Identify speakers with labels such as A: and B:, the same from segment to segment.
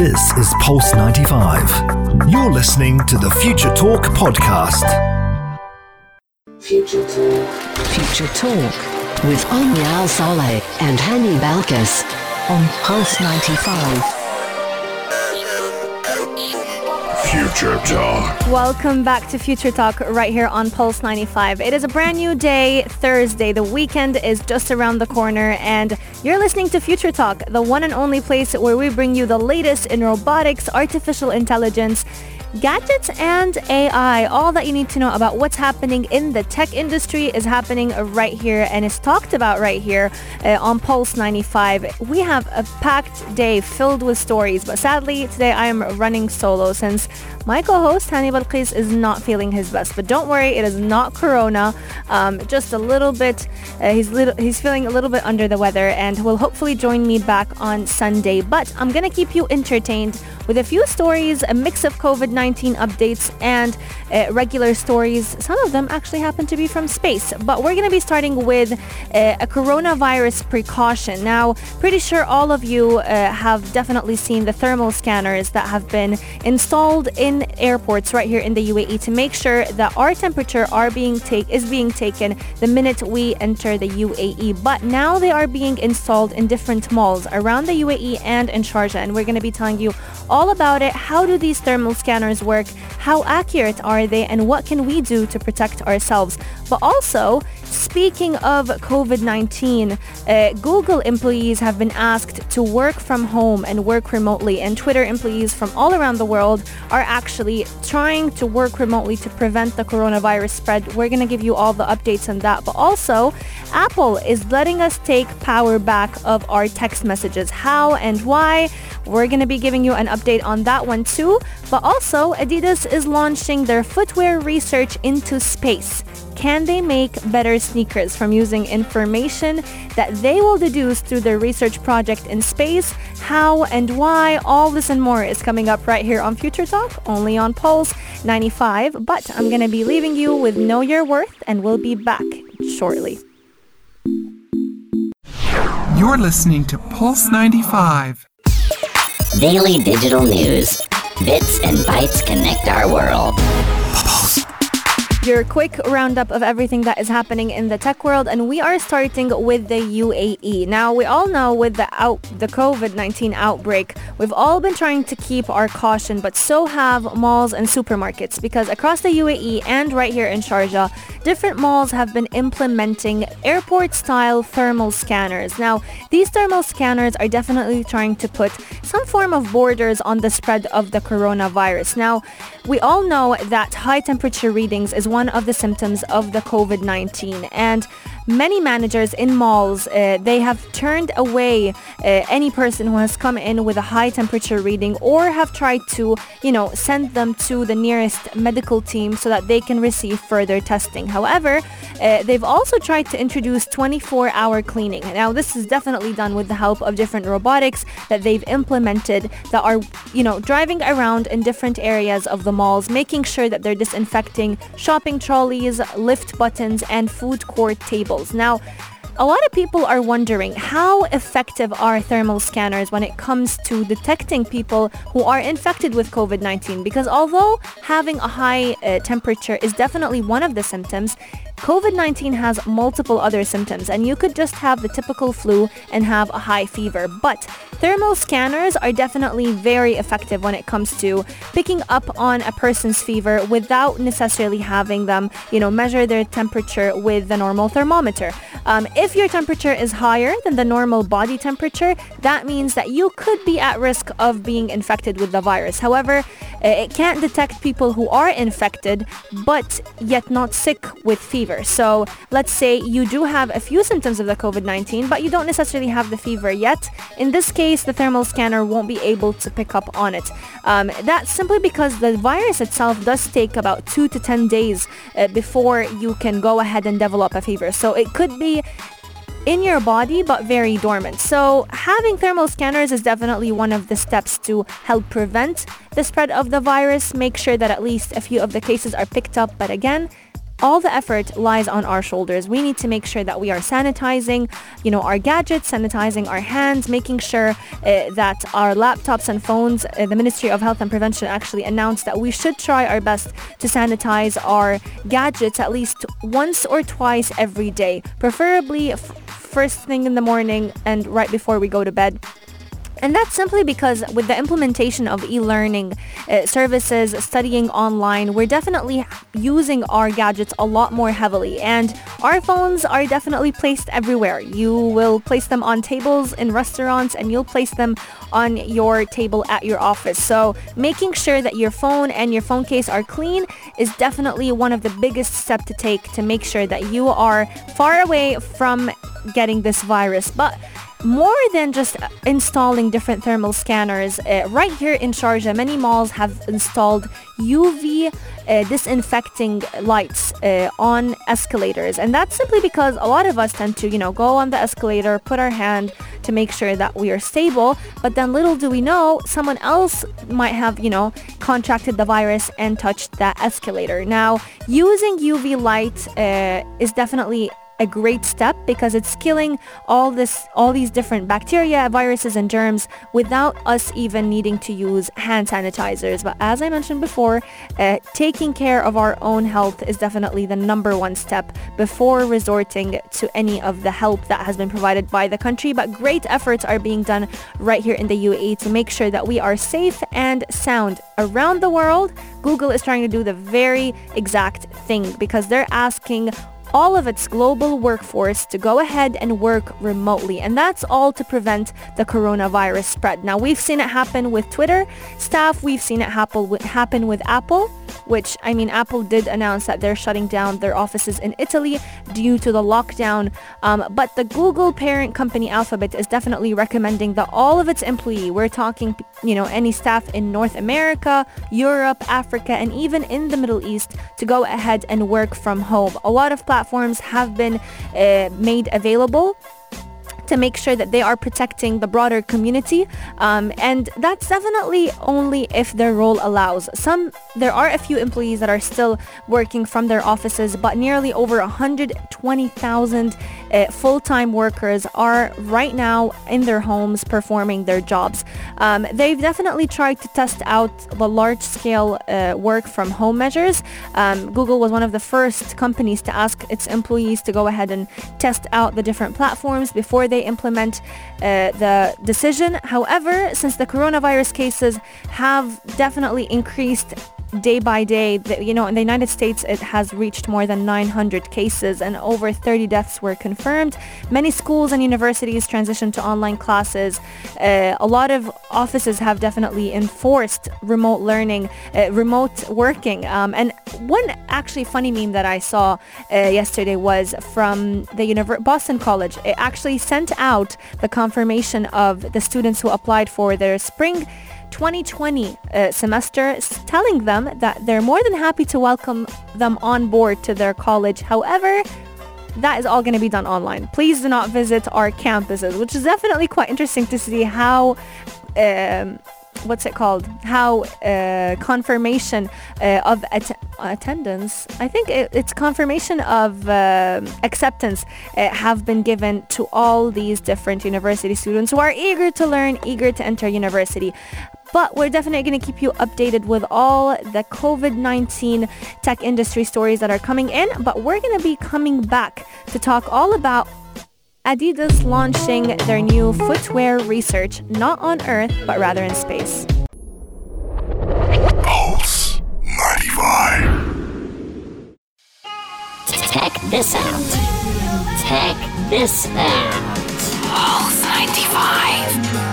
A: This is Pulse 95. You're listening to the Future Talk podcast.
B: Future Talk.
C: Future Talk with Omnia Saleh and Hani Balkis on Pulse 95.
D: Future Talk.
E: Welcome back to Future Talk right here on Pulse 95. It is a brand new day, Thursday. The weekend is just around the corner and you're listening to Future Talk, the one and only place where we bring you the latest in robotics, artificial intelligence, Gadgets and AI, all that you need to know about what's happening in the tech industry is happening right here and is talked about right here uh, on Pulse 95. We have a packed day filled with stories, but sadly today I am running solo since my co-host Hani Balqis is not feeling his best. But don't worry, it is not corona, um, just a little bit, uh, he's, little, he's feeling a little bit under the weather and will hopefully join me back on Sunday. But I'm to keep you entertained with a few stories, a mix of COVID-19 updates and uh, regular stories. Some of them actually happen to be from space, but we're going to be starting with uh, a coronavirus precaution. Now, pretty sure all of you uh, have definitely seen the thermal scanners that have been installed in airports right here in the UAE to make sure that our temperature are being take is being taken the minute we enter the UAE. But now they are being installed in different malls around the UAE and in Sharjah, and we're going to be telling you all about it. How do these thermal scanners work? How accurate are they? And what can we do to protect ourselves? But also, speaking of COVID-19, uh, Google employees have been asked to work from home and work remotely. And Twitter employees from all around the world are actually trying to work remotely to prevent the coronavirus spread. We're going to give you all the updates on that. But also, Apple is letting us take power back of our text messages. How and why? We're going to be giving you an update on that one too. But also, Adidas is launching their footwear research into space. Can they make better sneakers from using information that they will deduce through their research project in space? How and why? All this and more is coming up right here on Future Talk, only on Pulse 95. But I'm going to be leaving you with Know Your Worth and we'll be back shortly.
F: You're listening to Pulse 95.
B: Daily digital news. Bits and bytes connect our world.
E: Your quick roundup of everything that is happening in the tech world, and we are starting with the UAE. Now, we all know with the out the COVID-19 outbreak, we've all been trying to keep our caution, but so have malls and supermarkets because across the UAE and right here in Sharjah, different malls have been implementing airport-style thermal scanners. Now, these thermal scanners are definitely trying to put some form of borders on the spread of the coronavirus. Now, we all know that high temperature readings is one of the symptoms of the COVID-19 and many managers in malls uh, they have turned away uh, any person who has come in with a high temperature reading or have tried to you know send them to the nearest medical team so that they can receive further testing. However uh, they've also tried to introduce 24 hour cleaning. Now this is definitely done with the help of different robotics that they've implemented that are you know driving around in different areas of the malls making sure that they're disinfecting shopping trolleys lift buttons and food court tables. Now, a lot of people are wondering how effective are thermal scanners when it comes to detecting people who are infected with COVID-19 because although having a high uh, temperature is definitely one of the symptoms, COVID-19 has multiple other symptoms and you could just have the typical flu and have a high fever. But thermal scanners are definitely very effective when it comes to picking up on a person's fever without necessarily having them, you know, measure their temperature with the normal thermometer. Um, if your temperature is higher than the normal body temperature, that means that you could be at risk of being infected with the virus. However, it can't detect people who are infected but yet not sick with fever. So let's say you do have a few symptoms of the COVID-19, but you don't necessarily have the fever yet. In this case, the thermal scanner won't be able to pick up on it. Um, that's simply because the virus itself does take about two to 10 days uh, before you can go ahead and develop a fever. So it could be in your body but very dormant. So having thermal scanners is definitely one of the steps to help prevent the spread of the virus. Make sure that at least a few of the cases are picked up. But again, all the effort lies on our shoulders. We need to make sure that we are sanitizing, you know, our gadgets, sanitizing our hands, making sure uh, that our laptops and phones, uh, the Ministry of Health and Prevention actually announced that we should try our best to sanitize our gadgets at least once or twice every day, preferably f- first thing in the morning and right before we go to bed. And that's simply because with the implementation of e-learning uh, services, studying online, we're definitely using our gadgets a lot more heavily. And our phones are definitely placed everywhere. You will place them on tables in restaurants and you'll place them on your table at your office. So making sure that your phone and your phone case are clean is definitely one of the biggest steps to take to make sure that you are far away from getting this virus. But more than just installing different thermal scanners, uh, right here in Sharjah, many malls have installed UV uh, disinfecting lights uh, on escalators. And that's simply because a lot of us tend to, you know, go on the escalator, put our hand to make sure that we are stable. But then little do we know, someone else might have, you know, contracted the virus and touched that escalator. Now, using UV light uh, is definitely a great step because it's killing all this all these different bacteria, viruses and germs without us even needing to use hand sanitizers. But as I mentioned before, uh, taking care of our own health is definitely the number one step before resorting to any of the help that has been provided by the country. But great efforts are being done right here in the UAE to make sure that we are safe and sound around the world. Google is trying to do the very exact thing because they're asking all of its global workforce to go ahead and work remotely. And that's all to prevent the coronavirus spread. Now, we've seen it happen with Twitter staff. We've seen it happen with, Apple, which, I mean, Apple did announce that they're shutting down their offices in Italy due to the lockdown. Um, but the Google parent company Alphabet is definitely recommending that all of its employee, we're talking, you know, any staff in North America, Europe, Africa, and even in the Middle East to go ahead and work from home. A lot of platforms have been uh, made available to make sure that they are protecting the broader community. Um, and that's definitely only if their role allows. Some, there are a few employees that are still working from their offices, but nearly over 120,000 uh, full-time workers are right now in their homes performing their jobs. Um, they've definitely tried to test out the large-scale uh, work from home measures. Um, Google was one of the first companies to ask its employees to go ahead and test out the different platforms before they implement uh, the decision. However, since the coronavirus cases have definitely increased day by day, you know, in the United States, it has reached more than 900 cases and over 30 deaths were confirmed. Many schools and universities transitioned to online classes. Uh, a lot of offices have definitely enforced remote learning, uh, remote working. Um, and one actually funny meme that I saw uh, yesterday was from the Univer- Boston College. It actually sent out the confirmation of the students who applied for their spring 2020 uh, semester telling them that they're more than happy to welcome them on board to their college. However, that is all going to be done online. Please do not visit our campuses, which is definitely quite interesting to see how um, what's it called? How uh, confirmation uh, of at- attendance, I think it, it's confirmation of uh, acceptance have been given to all these different university students who are eager to learn, eager to enter university. But we're definitely going to keep you updated with all the COVID-19 tech industry stories that are coming in. But we're going to be coming back to talk all about Adidas launching their new footwear research, not on Earth, but rather in space.
D: Pulse 95.
B: Check this out. Check this out.
C: Pulse 95.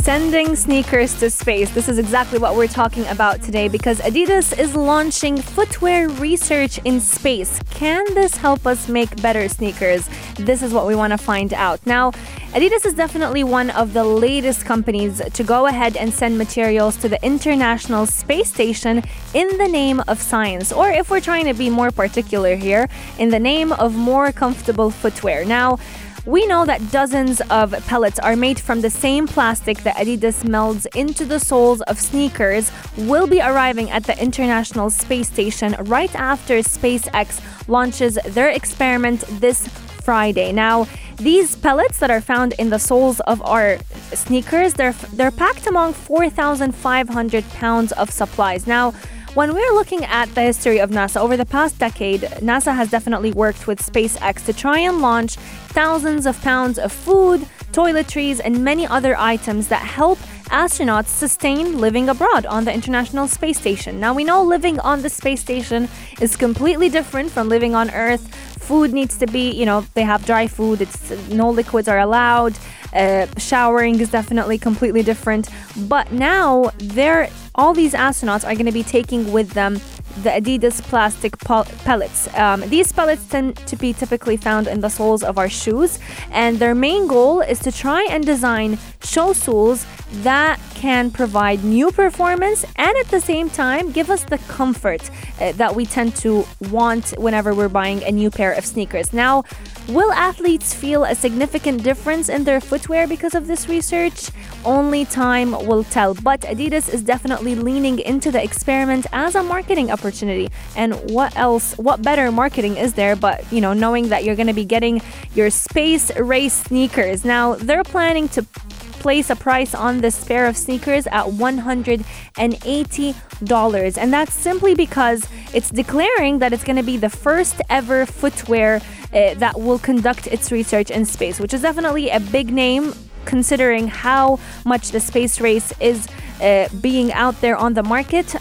E: Sending sneakers to space. This is exactly what we're talking about today because Adidas is launching footwear research in space. Can this help us make better sneakers? This is what we want to find out. Now, Adidas is definitely one of the latest companies to go ahead and send materials to the International Space Station in the name of science, or if we're trying to be more particular here, in the name of more comfortable footwear. Now, we know that dozens of pellets are made from the same plastic that Adidas melds into the soles of sneakers will be arriving at the International Space Station right after SpaceX launches their experiment this Friday. Now, these pellets that are found in the soles of our sneakers, they're they're packed among 4,500 pounds of supplies. Now, when we're looking at the history of NASA over the past decade, NASA has definitely worked with SpaceX to try and launch thousands of pounds of food, toiletries, and many other items that help astronauts sustain living abroad on the International Space Station. Now, we know living on the space station is completely different from living on Earth. Food needs to be, you know, they have dry food, it's no liquids are allowed. Uh, showering is definitely completely different. But now, they're all these astronauts are going to be taking with them the Adidas plastic pellets. Um, these pellets tend to be typically found in the soles of our shoes, and their main goal is to try and design show soles that can provide new performance and at the same time give us the comfort uh, that we tend to want whenever we're buying a new pair of sneakers. Now, will athletes feel a significant difference in their footwear because of this research? Only time will tell, but Adidas is definitely leaning into the experiment as a marketing opportunity. And what else, what better marketing is there but, you know, knowing that you're going to be getting your space race sneakers. Now, they're planning to place a price on this pair of sneakers at $180. And that's simply because it's declaring that it's going to be the first ever footwear uh, that will conduct its research in space, which is definitely a big name considering how much the space race is uh, being out there on the market,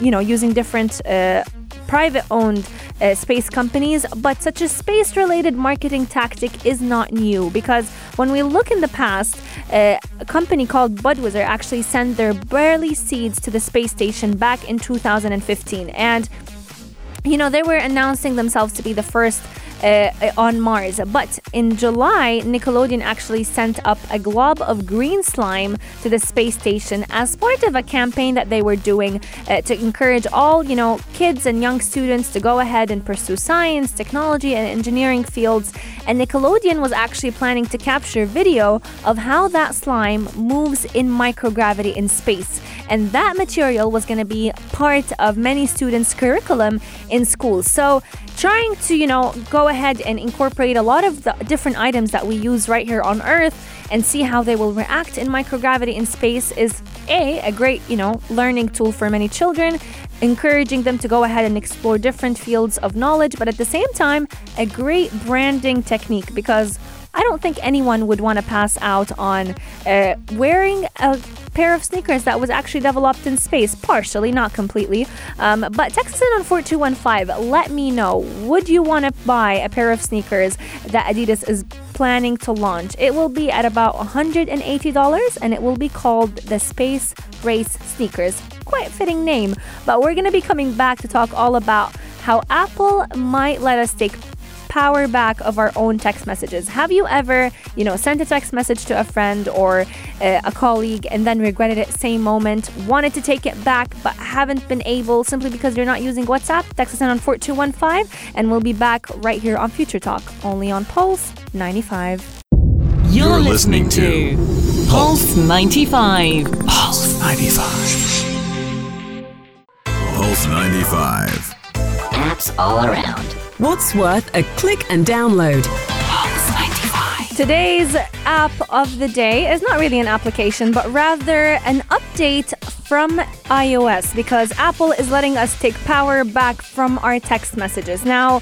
E: you know, using different uh, private owned uh, space companies, but such a space related marketing tactic is not new because when we look in the past, uh, a company called Budweiser actually sent their barley seeds to the space station back in 2015. And, you know, they were announcing themselves to be the first on Mars. But in July, Nickelodeon actually sent up a glob of green slime to the space station as part of a campaign that they were doing uh, to encourage all, you know, kids and young students to go ahead and pursue science, technology, and engineering fields. And Nickelodeon was actually planning to capture video of how that slime moves in microgravity in space. And that material was going to be part of many students' curriculum in schools. So trying to, you know, go ahead and incorporate a lot of the different items that we use right here on Earth and see how they will react in microgravity in space is a a great, you know, learning tool for many children, encouraging them to go ahead and explore different fields of knowledge, but at the same time, a great branding technique because I don't think anyone would want to pass out on uh, wearing a pair of sneakers that was actually developed in space, partially, not completely. Um, but text us in on 4215. Let me know. Would you want to buy a pair of sneakers that Adidas is planning to launch? It will be at about $180 and it will be called the Space Race Sneakers. Quite fitting name. But we're going to be coming back to talk all about how Apple might let us take power back of our own text messages. Have you ever, you know, sent a text message to a friend or uh, a colleague and then regretted it same moment, wanted to take it back but haven't been able simply because you're not using WhatsApp? Text us in on 4215 and we'll be back right here on Future Talk, only on Pulse 95.
G: You're, You're listening, listening to Pulse 95.
A: Pulse 95. Pulse 95.
B: Apps all around
G: What's worth a click and download?
E: Today's app of the day is not really an application, but rather an update from iOS because Apple is letting us take power back from our text messages. Now,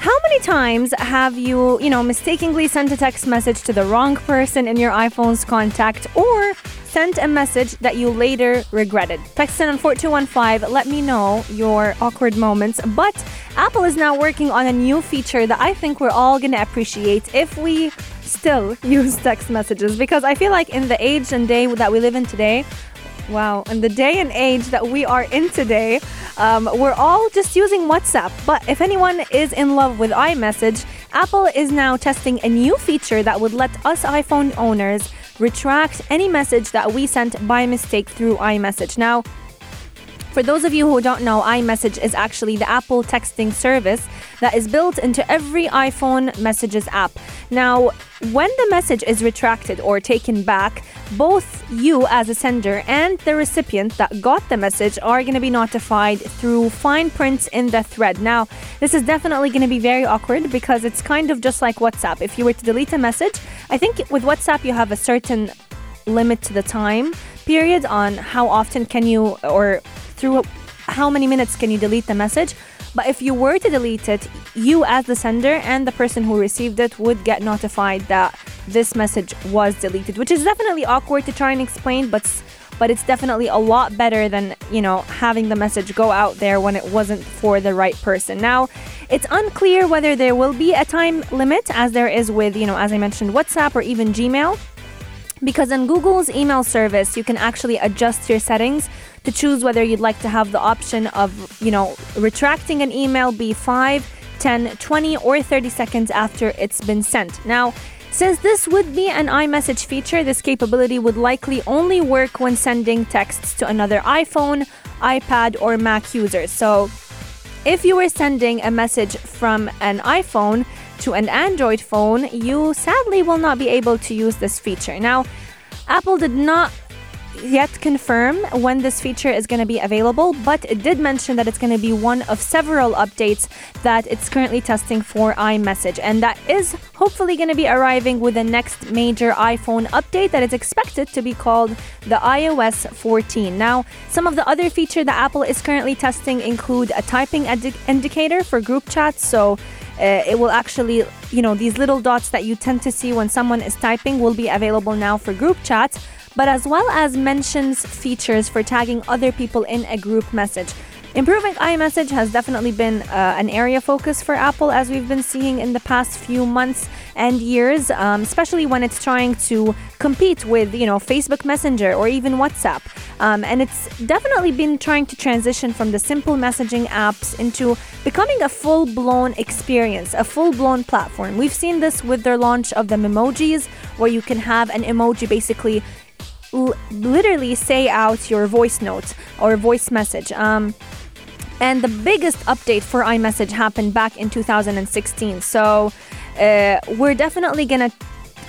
E: how many times have you, you know, mistakenly sent a text message to the wrong person in your iPhone's contact or sent a message that you later regretted. Text in on 4215. Let me know your awkward moments. But Apple is now working on a new feature that I think we're all going to appreciate if we still use text messages because I feel like in the age and day that we live in today, Wow, in the day and age that we are in today, um, we're all just using WhatsApp. But if anyone is in love with iMessage, Apple is now testing a new feature that would let us iPhone owners retract any message that we sent by mistake through iMessage. Now, For those of you who don't know, iMessage is actually the Apple texting service that is built into every iPhone messages app. Now, when the message is retracted or taken back, both you as a sender and the recipient that got the message are going to be notified through fine prints in the thread. Now, this is definitely going to be very awkward because it's kind of just like WhatsApp. If you were to delete a message, I think with WhatsApp you have a certain limit to the time period on how often can you or through how many minutes can you delete the message. But if you were to delete it, you as the sender and the person who received it would get notified that this message was deleted, which is definitely awkward to try and explain, but but it's definitely a lot better than, you know, having the message go out there when it wasn't for the right person. Now, it's unclear whether there will be a time limit as there is with, you know, as I mentioned, WhatsApp or even Gmail because in Google's email service, you can actually adjust your settings to choose whether you'd like to have the option of, you know, retracting an email be 5, 10, 20, or 30 seconds after it's been sent. Now, since this would be an iMessage feature, this capability would likely only work when sending texts to another iPhone, iPad, or Mac user. So, if you were sending a message from an iPhone, to an Android phone, you sadly will not be able to use this feature. Now, Apple did not yet confirm when this feature is going to be available, but it did mention that it's going to be one of several updates that it's currently testing for iMessage. And that is hopefully going to be arriving with the next major iPhone update that is expected to be called the iOS 14. Now, some of the other features that Apple is currently testing include a typing indicator for group chats. So uh, it will actually, you know, these little dots that you tend to see when someone is typing will be available now for group chats but as well as mentions features for tagging other people in a group message. Improving iMessage has definitely been uh, an area focus for Apple, as we've been seeing in the past few months and years, um, especially when it's trying to compete with, you know, Facebook Messenger or even WhatsApp. Um, and it's definitely been trying to transition from the simple messaging apps into becoming a full-blown experience, a full-blown platform. We've seen this with their launch of the emojis, where you can have an emoji basically l- literally say out your voice note or voice message. Um, and the biggest update for iMessage happened back in 2016. So uh, we're definitely gonna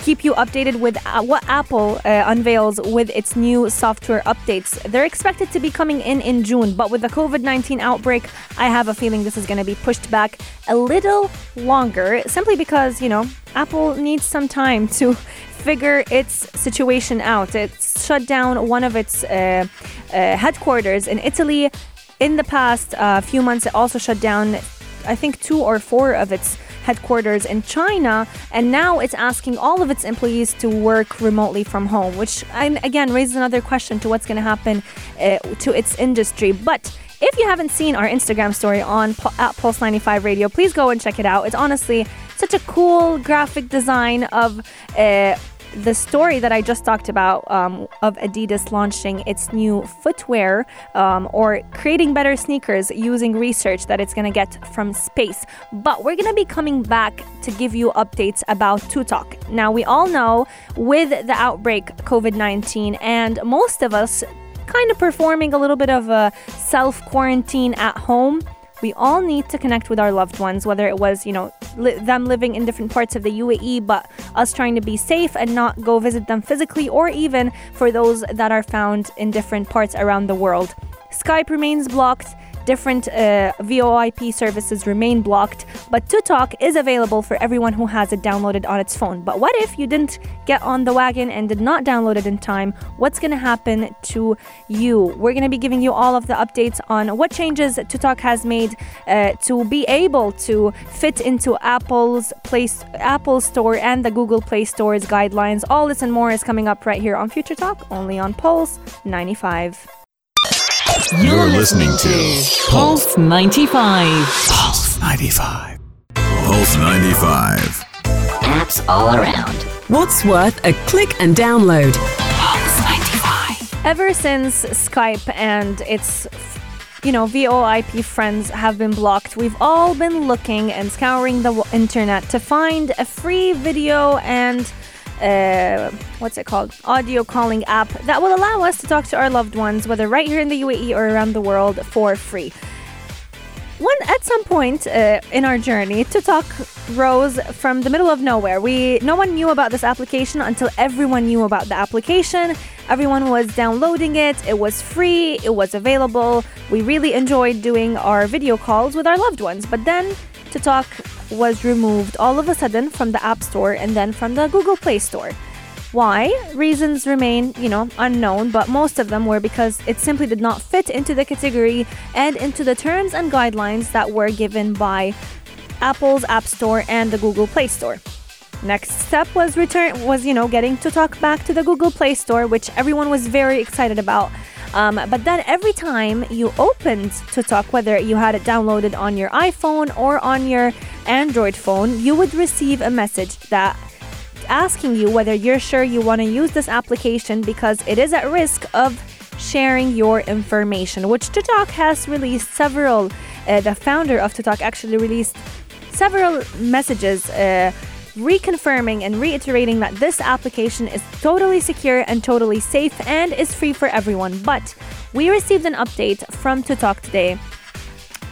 E: keep you updated with uh, what Apple uh, unveils with its new software updates. They're expected to be coming in in June, but with the COVID 19 outbreak, I have a feeling this is to be pushed back a little longer simply because, you know, Apple needs some time to figure its situation out. It's shut down one of its uh, uh, headquarters in Italy. In the past uh, few months, it also shut down, I think, two or four of its headquarters in China, and now it's asking all of its employees to work remotely from home, which again raises another question to what's going to happen uh, to its industry. But if you haven't seen our Instagram story on at Pulse 95 Radio, please go and check it out. It's honestly such a cool graphic design of. Uh, the story that I just talked about um, of Adidas launching its new footwear um, or creating better sneakers using research that it's going to get from space. But we're going to be coming back to give you updates about ToTok. Now, we all know with the outbreak COVID 19 and most of us kind of performing a little bit of a self quarantine at home we all need to connect with our loved ones, whether it was, you know, li- them living in different parts of the UAE, but us trying to be safe and not go visit them physically, or even for those that are found in different parts around the world. Skype remains blocked different uh, VoIP services remain blocked, but ToTok is available for everyone who has it downloaded on its phone. But what if you didn't get on the wagon and did not download it in time? What's going to happen to you? We're going to be giving you all of the updates on what changes ToTok has made uh, to be able to fit into Apple's Play Apple Store and the Google Play Store's guidelines. All this and more is coming up right here on Future Talk, only on Pulse 95.
G: You're listening to Pulse 95.
A: Pulse 95.
D: Pulse 95.
B: Apps all around.
H: What's worth a click and download?
G: Pulse 95.
E: Ever since Skype and its you know, VoIP friends have been blocked. We've all been looking and scouring the internet to find a free video and uh, what's it called? Audio calling app that will allow us to talk to our loved ones, whether right here in the UAE or around the world, for free. One at some point uh, in our journey, ToTok rose from the middle of nowhere. We no one knew about this application until everyone knew about the application. Everyone was downloading it. It was free. It was available. We really enjoyed doing our video calls with our loved ones. But then ToTok was removed all of a sudden from the App Store and then from the Google Play Store. Why? Reasons remain, you know, unknown, but most of them were because it simply did not fit into the category and into the terms and guidelines that were given by Apple's App Store and the Google Play Store. Next step was return was you know getting to talk back to the Google Play Store, which everyone was very excited about. Um, but then every time you opened ToTok, whether you had it downloaded on your iPhone or on your Android phone, you would receive a message that asking you whether you're sure you want to use this application because it is at risk of sharing your information, which ToTok has released several. Uh, the founder of ToTok actually released several messages. Uh, reconfirming and reiterating that this application is totally secure and totally safe and is free for everyone. But we received an update from ToTok today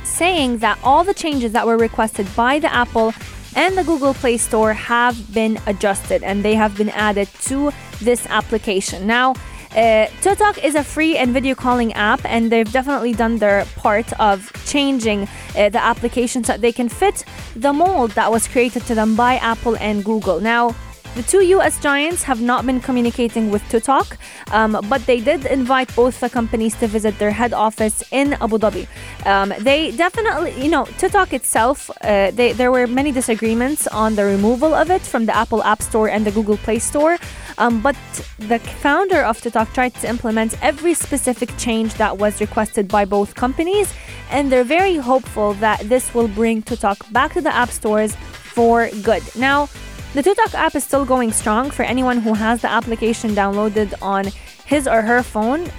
E: saying that all the changes that were requested by the Apple and the Google Play Store have been adjusted and they have been added to this application. Now, uh, ToTok is a free and video calling app, and they've definitely done their part of changing uh, the application so that they can fit the mold that was created to them by Apple and Google. Now, the two US giants have not been communicating with ToTok, um, but they did invite both the companies to visit their head office in Abu Dhabi. Um, they definitely, you know, ToTok itself, uh, they, there were many disagreements on the removal of it from the Apple App Store and the Google Play Store. Um, but the founder of ToTok tried to implement every specific change that was requested by both companies, and they're very hopeful that this will bring ToTok back to the app stores for good. Now, the ToTok app is still going strong for anyone who has the application downloaded on his or her phone.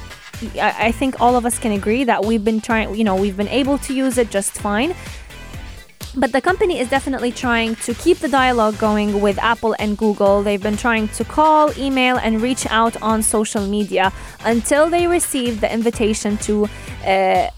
E: I think all of us can agree that we've been trying, you know, we've been able to use it just fine. But the company is definitely trying to keep the dialogue going with Apple and Google. They've been trying to call, email, and reach out on social media until they receive the invitation to. Uh,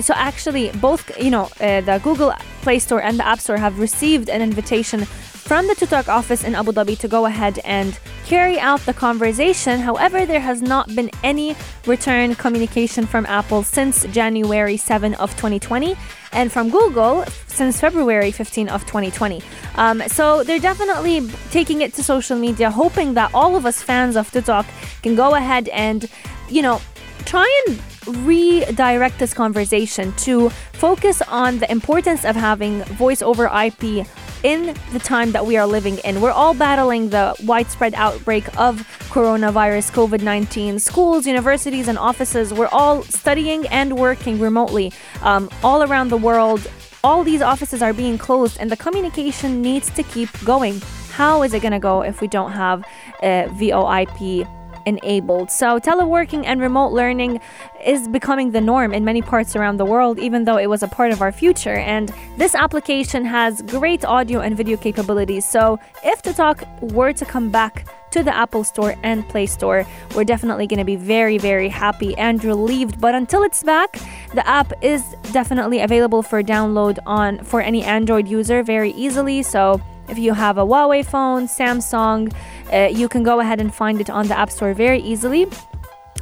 E: so actually, both you know uh, the Google Play Store and the App Store have received an invitation from the ToTok office in Abu Dhabi to go ahead and carry out the conversation. However, there has not been any return communication from Apple since January 7 of 2020 and from Google since February 15 of 2020. Um, so they're definitely taking it to social media, hoping that all of us fans of ToTok can go ahead and, you know, try and redirect this conversation to focus on the importance of having voice over IP in the time that we are living in. We're all battling the widespread outbreak of coronavirus COVID 19. Schools, universities, and offices, we're all studying and working remotely um, all around the world. All these offices are being closed, and the communication needs to keep going. How is it going to go if we don't have uh, VoIP enabled. So, teleworking and remote learning is becoming the norm in many parts around the world, even though it was a part of our future. And this application has great audio and video capabilities. So, if ToTok were to come back to the Apple Store and Play Store, we're definitely going to be very, very happy and relieved. But until it's back, the app is definitely available for download on for any Android user very easily. So, if you have a Huawei phone, Samsung, uh, you can go ahead and find it on the App Store very easily.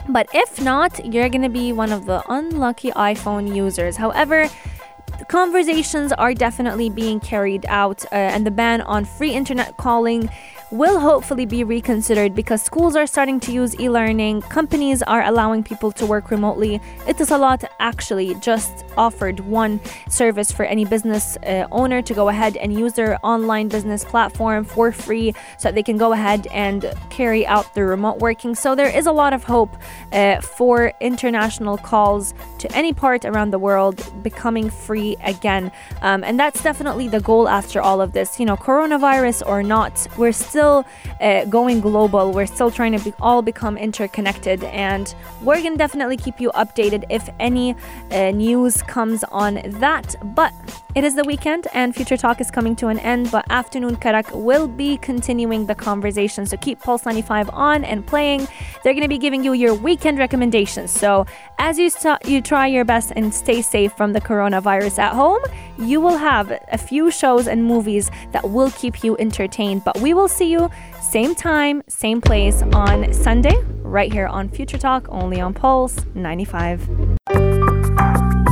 E: But if not, you're going to be one of the unlucky iPhone users. However, conversations are definitely being carried out, uh, and the ban on free internet calling will hopefully be reconsidered because schools are starting to use e learning, companies are allowing people to work remotely. Etisalat actually just offered one service for any business uh, owner to go ahead and use their online business platform for free so they can go ahead and carry out their remote working. So there is a lot of hope uh, for international calls to any part around the world becoming free again. Um, and that's definitely the goal after all of this. You know, coronavirus or not, we're still still uh, going global. We're still trying to be, all become interconnected, and we're gonna definitely keep you updated if any uh, news comes on that. But It is the weekend and Future Talk is coming to an end, but Afternoon Karak will be continuing the conversation. So keep Pulse 95 on and playing. They're going to be giving you your weekend recommendations. So as you, st- you try your best and stay safe from the coronavirus at home, you will have a few shows and movies that will keep you entertained. But we will see you same time, same place on Sunday, right here on Future Talk, only on Pulse 95.